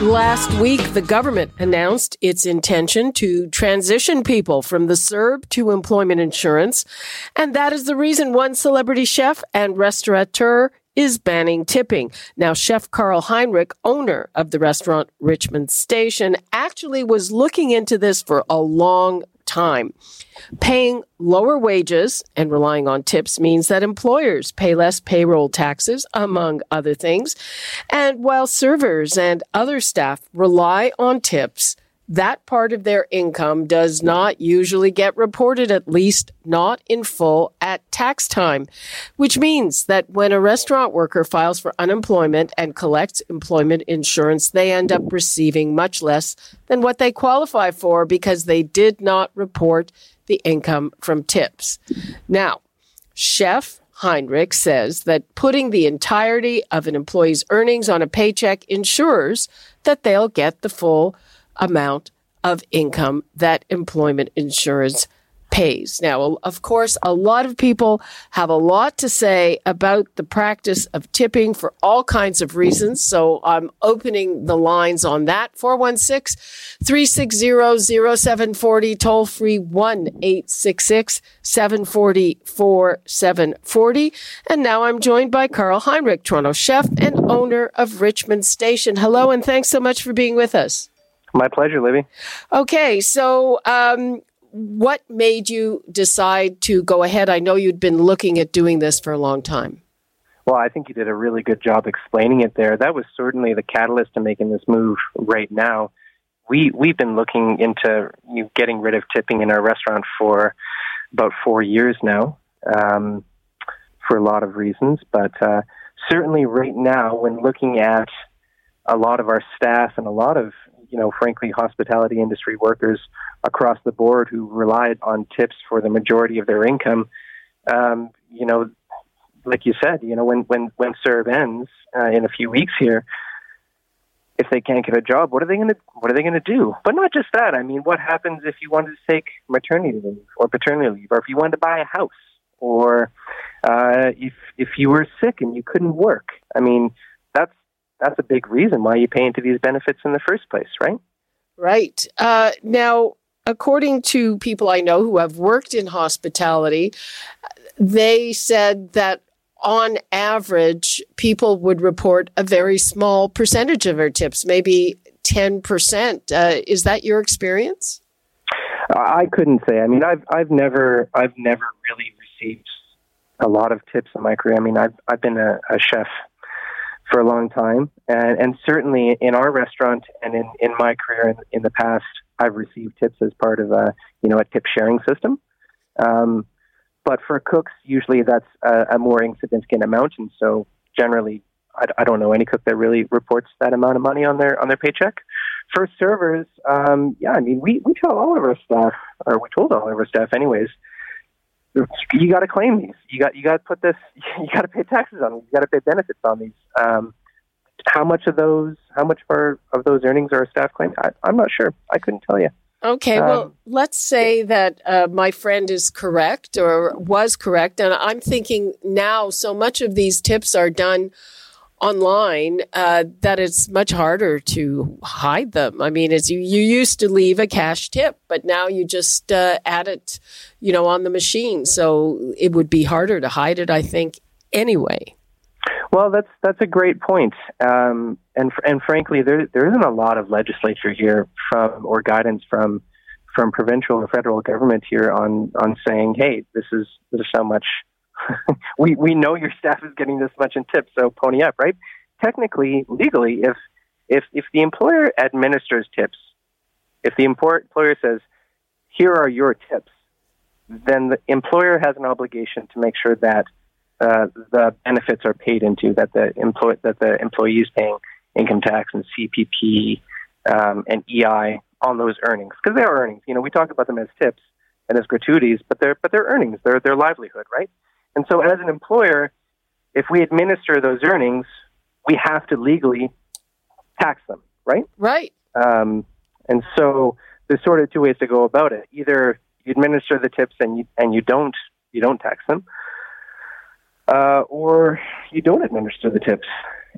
Last week, the government announced its intention to transition people from the CERB to employment insurance. And that is the reason one celebrity chef and restaurateur is banning tipping. Now, Chef Carl Heinrich, owner of the restaurant Richmond Station, actually was looking into this for a long time. Paying lower wages and relying on tips means that employers pay less payroll taxes, among other things. And while servers and other staff rely on tips, that part of their income does not usually get reported, at least not in full at tax time, which means that when a restaurant worker files for unemployment and collects employment insurance, they end up receiving much less than what they qualify for because they did not report the income from tips. Now, Chef Heinrich says that putting the entirety of an employee's earnings on a paycheck ensures that they'll get the full amount of income that employment insurance pays. Now, of course, a lot of people have a lot to say about the practice of tipping for all kinds of reasons. So I'm opening the lines on that. 416 360 0740, toll free 1 866 740 4740. And now I'm joined by Carl Heinrich, Toronto chef and owner of Richmond Station. Hello, and thanks so much for being with us. My pleasure, Libby. Okay, so um, what made you decide to go ahead? I know you'd been looking at doing this for a long time. Well, I think you did a really good job explaining it there. That was certainly the catalyst to making this move right now. We we've been looking into you know, getting rid of tipping in our restaurant for about four years now, um, for a lot of reasons. But uh, certainly, right now, when looking at a lot of our staff and a lot of you know, frankly, hospitality industry workers across the board who relied on tips for the majority of their income. Um, you know, like you said, you know, when when when CERB ends uh, in a few weeks here, if they can't get a job, what are they going to what are they going to do? But not just that. I mean, what happens if you wanted to take maternity leave or paternity leave, or if you wanted to buy a house, or uh, if if you were sick and you couldn't work? I mean, that's a big reason why you pay into these benefits in the first place, right? Right. Uh, now, according to people I know who have worked in hospitality, they said that on average, people would report a very small percentage of their tips, maybe 10%. Uh, is that your experience? I couldn't say. I mean, I've I've never I've never really received a lot of tips in my career. I mean, I've I've been a, a chef for a long time. And, and certainly in our restaurant and in, in my career in, in the past, I've received tips as part of a, you know, a tip sharing system. Um, but for cooks, usually that's a, a more insignificant amount. And so generally, I, I, don't know any cook that really reports that amount of money on their, on their paycheck. For servers, um, yeah, I mean, we, we tell all of our staff, or we told all of our staff anyways, you got to claim these. You got you got to put this. You got to pay taxes on them. You got to pay benefits on these. Um, how much of those? How much of, our, of those earnings are staff claim? I, am not sure. I couldn't tell you. Okay, um, well, let's say that uh, my friend is correct or was correct, and I'm thinking now so much of these tips are done online uh, that it's much harder to hide them. I mean, it's you, you used to leave a cash tip, but now you just uh, add it, you know, on the machine. So it would be harder to hide it, I think, anyway. Well, that's that's a great point, um, and and frankly, there there isn't a lot of legislature here from or guidance from from provincial or federal government here on on saying, hey, this is is how much we we know your staff is getting this much in tips, so pony up, right? Technically, legally, if if if the employer administers tips, if the employer says, "Here are your tips," then the employer has an obligation to make sure that uh, the benefits are paid into that the employ that the employee is paying income tax and CPP um, and EI on those earnings because they are earnings. You know, we talk about them as tips and as gratuities, but they're but they're earnings. They're their livelihood, right? And so, as an employer, if we administer those earnings, we have to legally tax them, right? Right. Um, and so, there's sort of two ways to go about it. Either you administer the tips and you and you don't you don't tax them, uh, or you don't administer the tips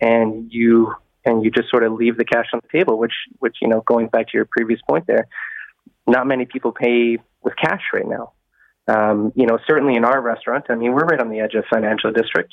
and you and you just sort of leave the cash on the table. Which which you know, going back to your previous point there, not many people pay with cash right now. Um, you know, certainly in our restaurant, I mean, we're right on the edge of financial district,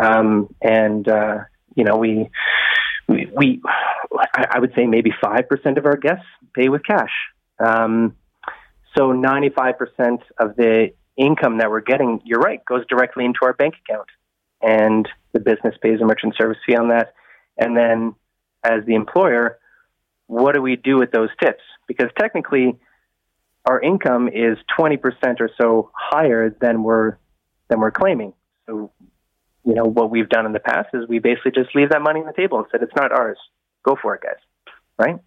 um, and uh, you know, we, we, we, I would say maybe five percent of our guests pay with cash. Um, so ninety-five percent of the income that we're getting, you're right, goes directly into our bank account, and the business pays a merchant service fee on that, and then as the employer, what do we do with those tips? Because technically our income is 20% or so higher than we're than we're claiming. So, you know, what we've done in the past is we basically just leave that money on the table and said it's not ours. Go for it, guys. Right?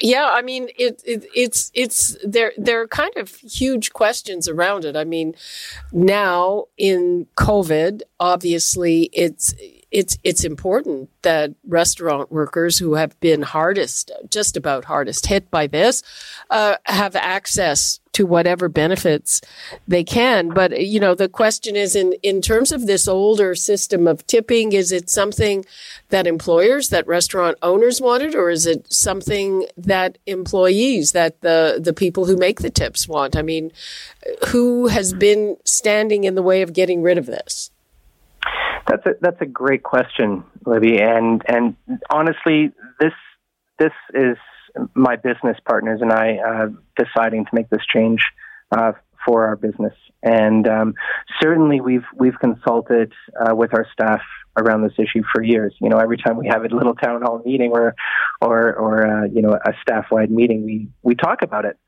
Yeah, I mean it, it, it's it's there there are kind of huge questions around it. I mean, now in COVID, obviously it's it's it's important that restaurant workers who have been hardest, just about hardest hit by this, uh, have access to whatever benefits they can. But you know, the question is, in in terms of this older system of tipping, is it something that employers, that restaurant owners wanted, or is it something that employees, that the the people who make the tips want? I mean, who has been standing in the way of getting rid of this? That's a that's a great question, Libby. And and honestly, this this is my business partners and I uh, deciding to make this change uh, for our business. And um, certainly, we've we've consulted uh, with our staff around this issue for years. You know, every time we have a little town hall meeting or or or uh, you know a staff wide meeting, we we talk about it.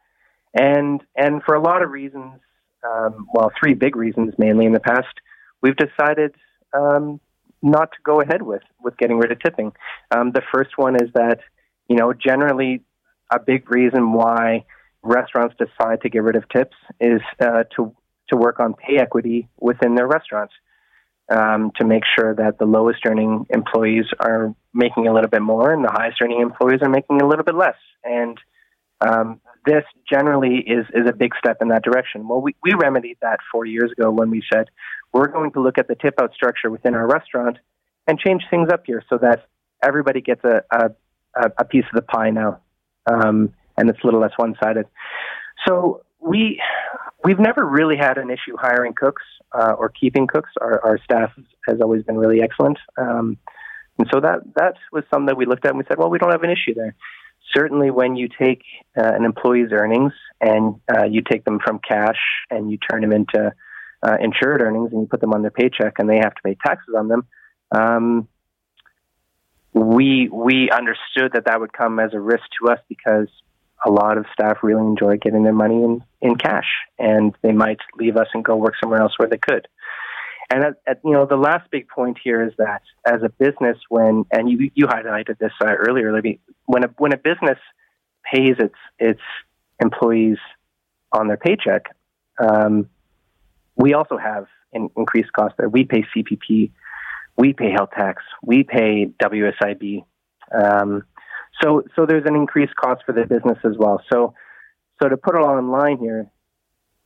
And and for a lot of reasons, um, well, three big reasons mainly in the past, we've decided um, not to go ahead with with getting rid of tipping. Um, the first one is that you know generally a big reason why restaurants decide to get rid of tips is uh, to to work on pay equity within their restaurants um, to make sure that the lowest earning employees are making a little bit more and the highest earning employees are making a little bit less. And um, this generally is, is a big step in that direction. Well, we, we remedied that four years ago when we said we're going to look at the tip out structure within our restaurant and change things up here so that everybody gets a, a, a piece of the pie now, um, and it's a little less one sided. So we we've never really had an issue hiring cooks uh, or keeping cooks. Our, our staff has always been really excellent, um, and so that that was something that we looked at and we said, well, we don't have an issue there. Certainly, when you take uh, an employee's earnings and uh, you take them from cash and you turn them into uh, insured earnings and you put them on their paycheck and they have to pay taxes on them, um, we we understood that that would come as a risk to us because a lot of staff really enjoy getting their money in, in cash and they might leave us and go work somewhere else where they could. And at, at, you know, the last big point here is that as a business, when and you you highlighted this uh, earlier, Libby, when a when a business pays its its employees on their paycheck, um, we also have an increased cost there. We pay CPP, we pay health tax, we pay WSIB. Um, so, so there's an increased cost for the business as well. So, so to put it all in line here,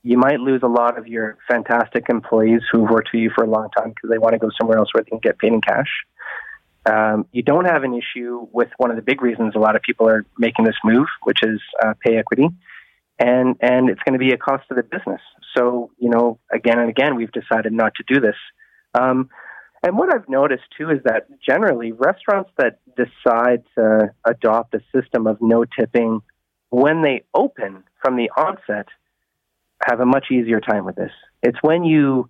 you might lose a lot of your fantastic employees who've worked for you for a long time because they want to go somewhere else where they can get paid in cash. Um, you don't have an issue with one of the big reasons a lot of people are making this move, which is uh, pay equity and and it's going to be a cost to the business. So you know, again and again, we've decided not to do this. Um, and what I've noticed too is that generally restaurants that decide to adopt a system of no tipping when they open from the onset have a much easier time with this. It's when you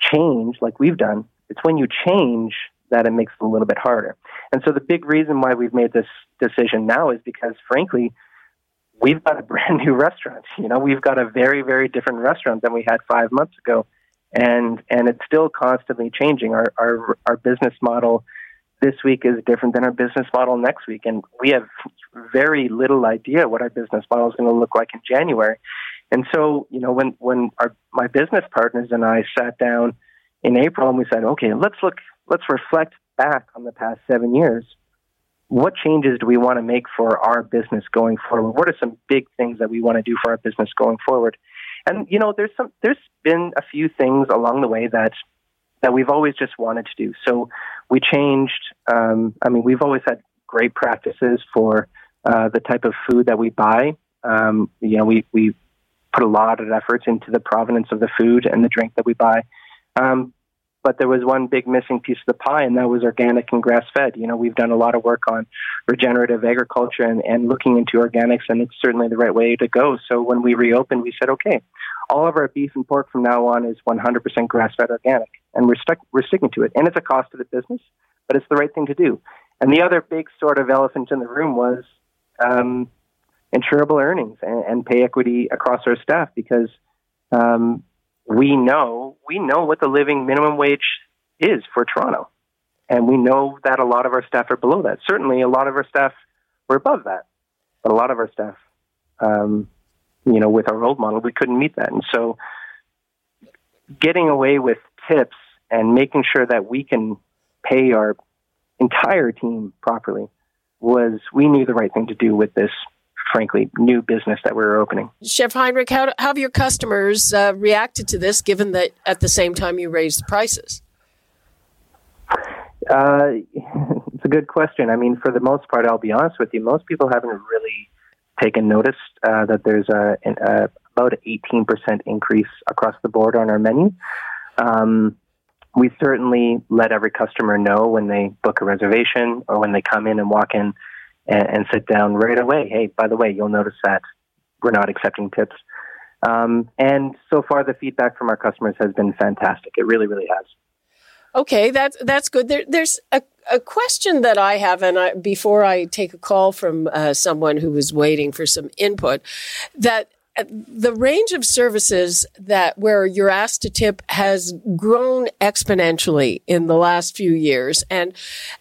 change, like we've done, it's when you change that it makes it a little bit harder. And so the big reason why we've made this decision now is because, frankly, we've got a brand new restaurant. You know, we've got a very, very different restaurant than we had five months ago, and and it's still constantly changing. Our our our business model this week is different than our business model next week. And we have very little idea what our business model is going to look like in January. And so, you know, when, when our, my business partners and I sat down in April and we said, okay, let's look, let's reflect back on the past seven years. What changes do we want to make for our business going forward? What are some big things that we want to do for our business going forward? And you know, there's some, there's been a few things along the way that that we've always just wanted to do. So we changed. Um, I mean, we've always had great practices for uh, the type of food that we buy. Um, you know, we we put a lot of efforts into the provenance of the food and the drink that we buy. Um, but there was one big missing piece of the pie, and that was organic and grass fed. You know, we've done a lot of work on regenerative agriculture and, and looking into organics, and it's certainly the right way to go. So when we reopened, we said, okay, all of our beef and pork from now on is 100% grass fed organic, and we're, stuck, we're sticking to it. And it's a cost to the business, but it's the right thing to do. And the other big sort of elephant in the room was um, insurable earnings and, and, pay equity across our staff because um, we know we know what the living minimum wage is for Toronto, and we know that a lot of our staff are below that. Certainly, a lot of our staff were above that, but a lot of our staff, um, you know, with our old model, we couldn't meet that, and so getting away with tips and making sure that we can pay our entire team properly was we knew the right thing to do with this frankly, new business that we were opening. Chef Heinrich, how, how have your customers uh, reacted to this, given that at the same time you raised the prices? Uh, it's a good question. I mean, for the most part, I'll be honest with you, most people haven't really taken notice uh, that there's a, a about an 18% increase across the board on our menu. Um, we certainly let every customer know when they book a reservation or when they come in and walk in and, and sit down right away. Hey, by the way, you'll notice that we're not accepting tips. Um, and so far, the feedback from our customers has been fantastic. It really, really has. Okay, that's that's good. There, there's a, a question that I have, and I, before I take a call from uh, someone who was waiting for some input, that the range of services that where you're asked to tip has grown exponentially in the last few years. And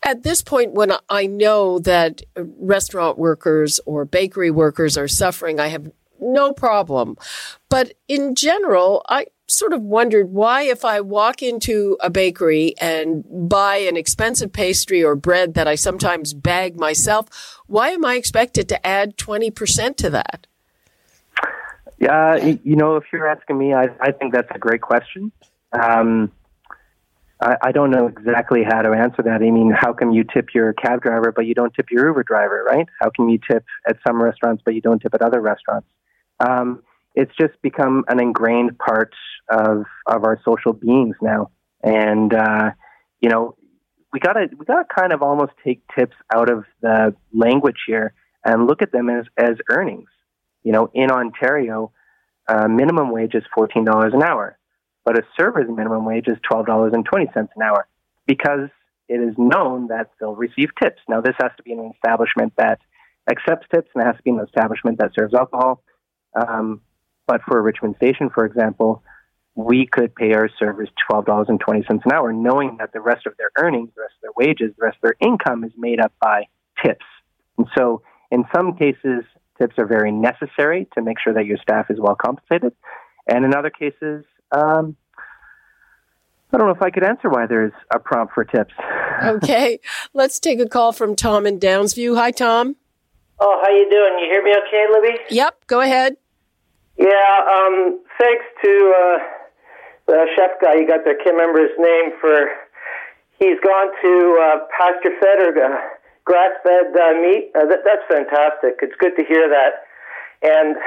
at this point, when I know that restaurant workers or bakery workers are suffering, I have no problem. But in general, I sort of wondered why, if I walk into a bakery and buy an expensive pastry or bread that I sometimes bag myself, why am I expected to add 20% to that? Yeah, you know, if you're asking me, I, I think that's a great question. Um, I, I don't know exactly how to answer that. I mean, how come you tip your cab driver but you don't tip your Uber driver, right? How can you tip at some restaurants but you don't tip at other restaurants? Um, it's just become an ingrained part of of our social beings now, and uh, you know, we gotta we gotta kind of almost take tips out of the language here and look at them as as earnings. You know, in Ontario, uh, minimum wage is $14 an hour, but a server's minimum wage is $12.20 an hour because it is known that they'll receive tips. Now, this has to be an establishment that accepts tips and it has to be an establishment that serves alcohol. Um, but for Richmond Station, for example, we could pay our servers $12.20 an hour, knowing that the rest of their earnings, the rest of their wages, the rest of their income is made up by tips. And so, in some cases, tips are very necessary to make sure that your staff is well compensated. And in other cases, um, I don't know if I could answer why there's a prompt for tips. okay, let's take a call from Tom in Downsview. Hi, Tom. Oh, how you doing? You hear me okay, Libby? Yep, go ahead. Yeah, um, thanks to uh, the chef guy. You got there. Can't remember his name for. He's gone to uh, pasture fed or uh, grass-fed uh, meat. Uh, that, that's fantastic. It's good to hear that. And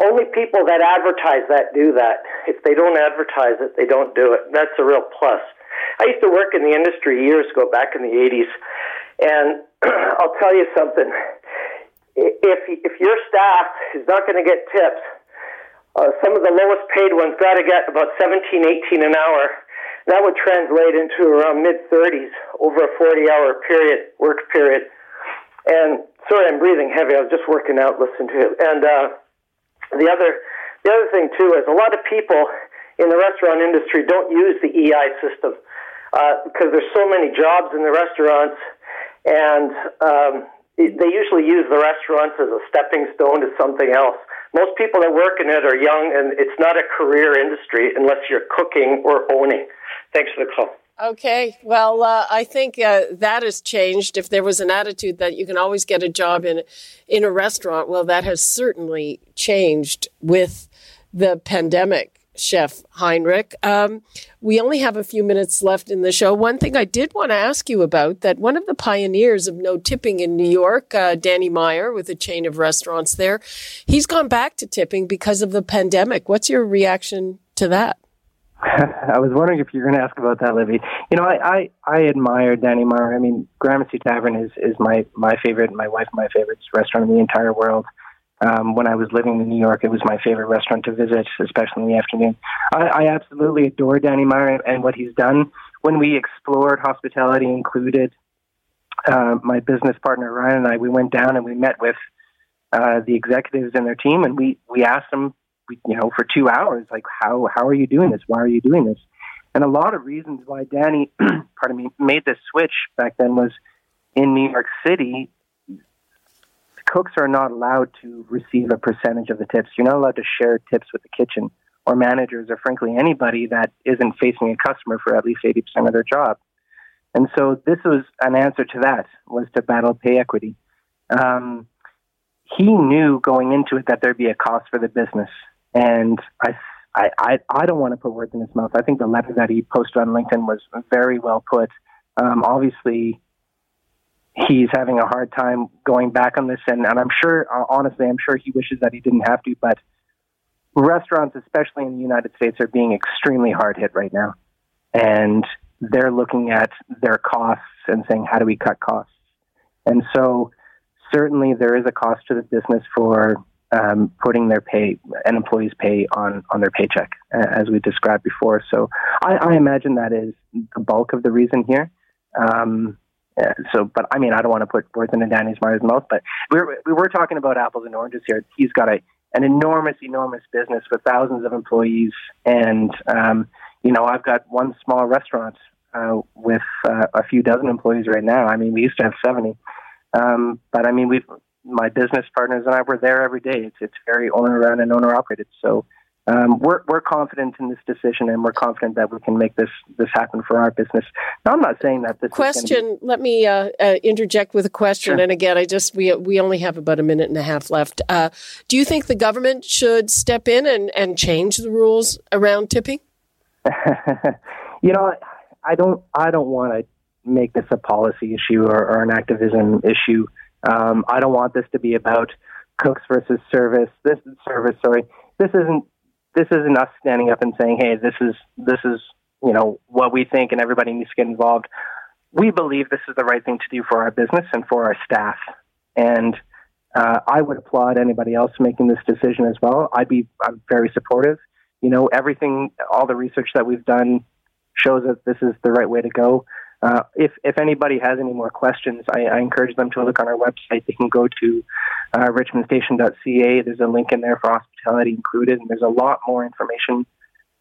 only people that advertise that do that. If they don't advertise it, they don't do it. That's a real plus. I used to work in the industry years ago, back in the 80s, and I'll tell you something. If if your staff is not going to get tips, uh, some of the lowest paid ones got to get about 17, 18 an hour that would translate into around mid 30s over a 40 hour period, work period. And sorry, I'm breathing heavy. I was just working out listening to it. And uh, the other, the other thing too is a lot of people in the restaurant industry don't use the EI system. Uh, because there's so many jobs in the restaurants, and um, they usually use the restaurants as a stepping stone to something else. Most people that work in it are young, and it's not a career industry unless you're cooking or owning. Thanks for the call. Okay. Well, uh, I think uh, that has changed. If there was an attitude that you can always get a job in in a restaurant, well, that has certainly changed with the pandemic. Chef Heinrich. Um, we only have a few minutes left in the show. One thing I did want to ask you about that one of the pioneers of no tipping in New York, uh, Danny Meyer, with a chain of restaurants there, he's gone back to tipping because of the pandemic. What's your reaction to that? I was wondering if you're going to ask about that, Libby. You know, I, I, I admire Danny Meyer. I mean, Gramercy Tavern is, is my, my favorite, my wife, my favorite restaurant in the entire world. Um, when I was living in New York, it was my favorite restaurant to visit, especially in the afternoon. I, I absolutely adore Danny Meyer and what he's done. When we explored hospitality, included uh, my business partner Ryan and I, we went down and we met with uh, the executives and their team, and we we asked them you know, for two hours, like, how, how are you doing this? Why are you doing this? And a lot of reasons why Danny, pardon me, made this switch back then was in New York City, cooks are not allowed to receive a percentage of the tips. You're not allowed to share tips with the kitchen or managers or frankly anybody that isn't facing a customer for at least 80% of their job. And so this was an answer to that was to battle pay equity. Um, he knew going into it that there'd be a cost for the business. And I, I, I, don't want to put words in his mouth. I think the letter that he posted on LinkedIn was very well put. Um, obviously, he's having a hard time going back on this, and, and I'm sure, uh, honestly, I'm sure he wishes that he didn't have to. But restaurants, especially in the United States, are being extremely hard hit right now, and they're looking at their costs and saying, "How do we cut costs?" And so, certainly, there is a cost to the business for um, putting their pay, an employee's pay on, on their paycheck, as we described before. So I, I imagine that is the bulk of the reason here. Um, so, but I mean, I don't want to put words into Danny's Meyer's mouth, but we're, we were talking about apples and oranges here. He's got a, an enormous, enormous business with thousands of employees. And, um, you know, I've got one small restaurant uh, with uh, a few dozen employees right now. I mean, we used to have 70. Um, but I mean, we've my business partners and I were there every day. It's it's very owner run and owner operated. So um, we're we're confident in this decision, and we're confident that we can make this this happen for our business. Now, I'm not saying that this question. Be- let me uh, uh, interject with a question. Sure. And again, I just we we only have about a minute and a half left. Uh, do you think the government should step in and and change the rules around tipping? you know, I don't I don't want to make this a policy issue or, or an activism issue. Um, I don't want this to be about cooks versus service. This service, sorry. This isn't this isn't us standing up and saying, "Hey, this is this is you know what we think," and everybody needs to get involved. We believe this is the right thing to do for our business and for our staff, and uh, I would applaud anybody else making this decision as well. I'd be I'm very supportive. You know, everything, all the research that we've done shows that this is the right way to go. Uh, if if anybody has any more questions, I, I, encourage them to look on our website. They can go to uh, richmondstation.ca. There's a link in there for hospitality included, and there's a lot more information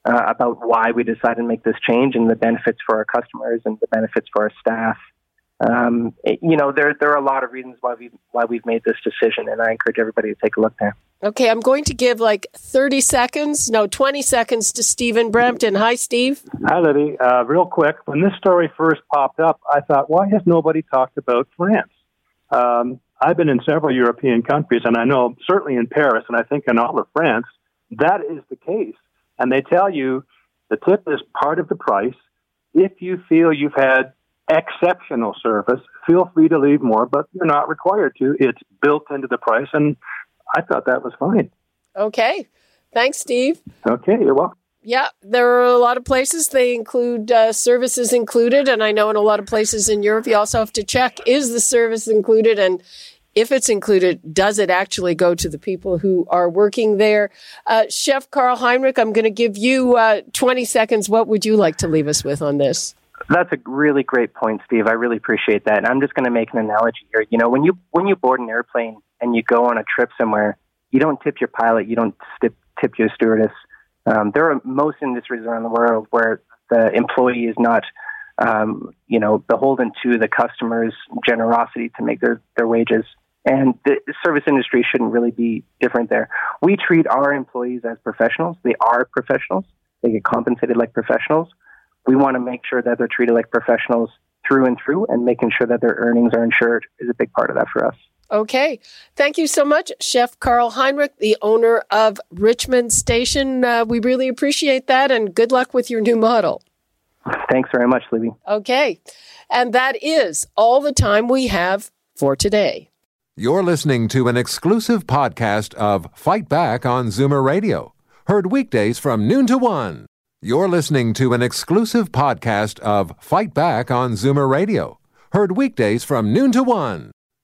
uh, about why we decided to make this change and the benefits for our customers and the benefits for our staff um, it, you know, there there are a lot of reasons why we why we've made this decision, and I encourage everybody to take a look there. Okay, I'm going to give like 30 seconds, no, 20 seconds to Stephen Brampton. Hi, Steve. Hi, Libby. Uh, real quick, when this story first popped up, I thought, why has nobody talked about France? Um, I've been in several European countries, and I know certainly in Paris, and I think in all of France, that is the case. And they tell you the tip is part of the price. If you feel you've had exceptional service. Feel free to leave more, but you're not required to. It's built into the price, and I thought that was fine. Okay. Thanks, Steve. Okay, you're welcome. Yeah, there are a lot of places they include uh, services included, and I know in a lot of places in Europe you also have to check is the service included, and if it's included, does it actually go to the people who are working there? Uh, Chef Carl Heinrich, I'm going to give you uh, 20 seconds. What would you like to leave us with on this? That's a really great point, Steve. I really appreciate that. And I'm just going to make an analogy here. You know, when you when you board an airplane and you go on a trip somewhere, you don't tip your pilot, you don't tip, tip your stewardess. Um, there are most industries around the world where the employee is not um, you know, beholden to the customer's generosity to make their, their wages. And the service industry shouldn't really be different there. We treat our employees as professionals. They are professionals. They get compensated like professionals. We want to make sure that they're treated like professionals through and through, and making sure that their earnings are insured is a big part of that for us. Okay. Thank you so much, Chef Carl Heinrich, the owner of Richmond Station. Uh, we really appreciate that and good luck with your new model. Thanks very much, Libby. Okay. And that is all the time we have for today. You're listening to an exclusive podcast of Fight Back on Zoomer Radio, heard weekdays from noon to one. You're listening to an exclusive podcast of Fight Back on Zoomer Radio, heard weekdays from noon to one.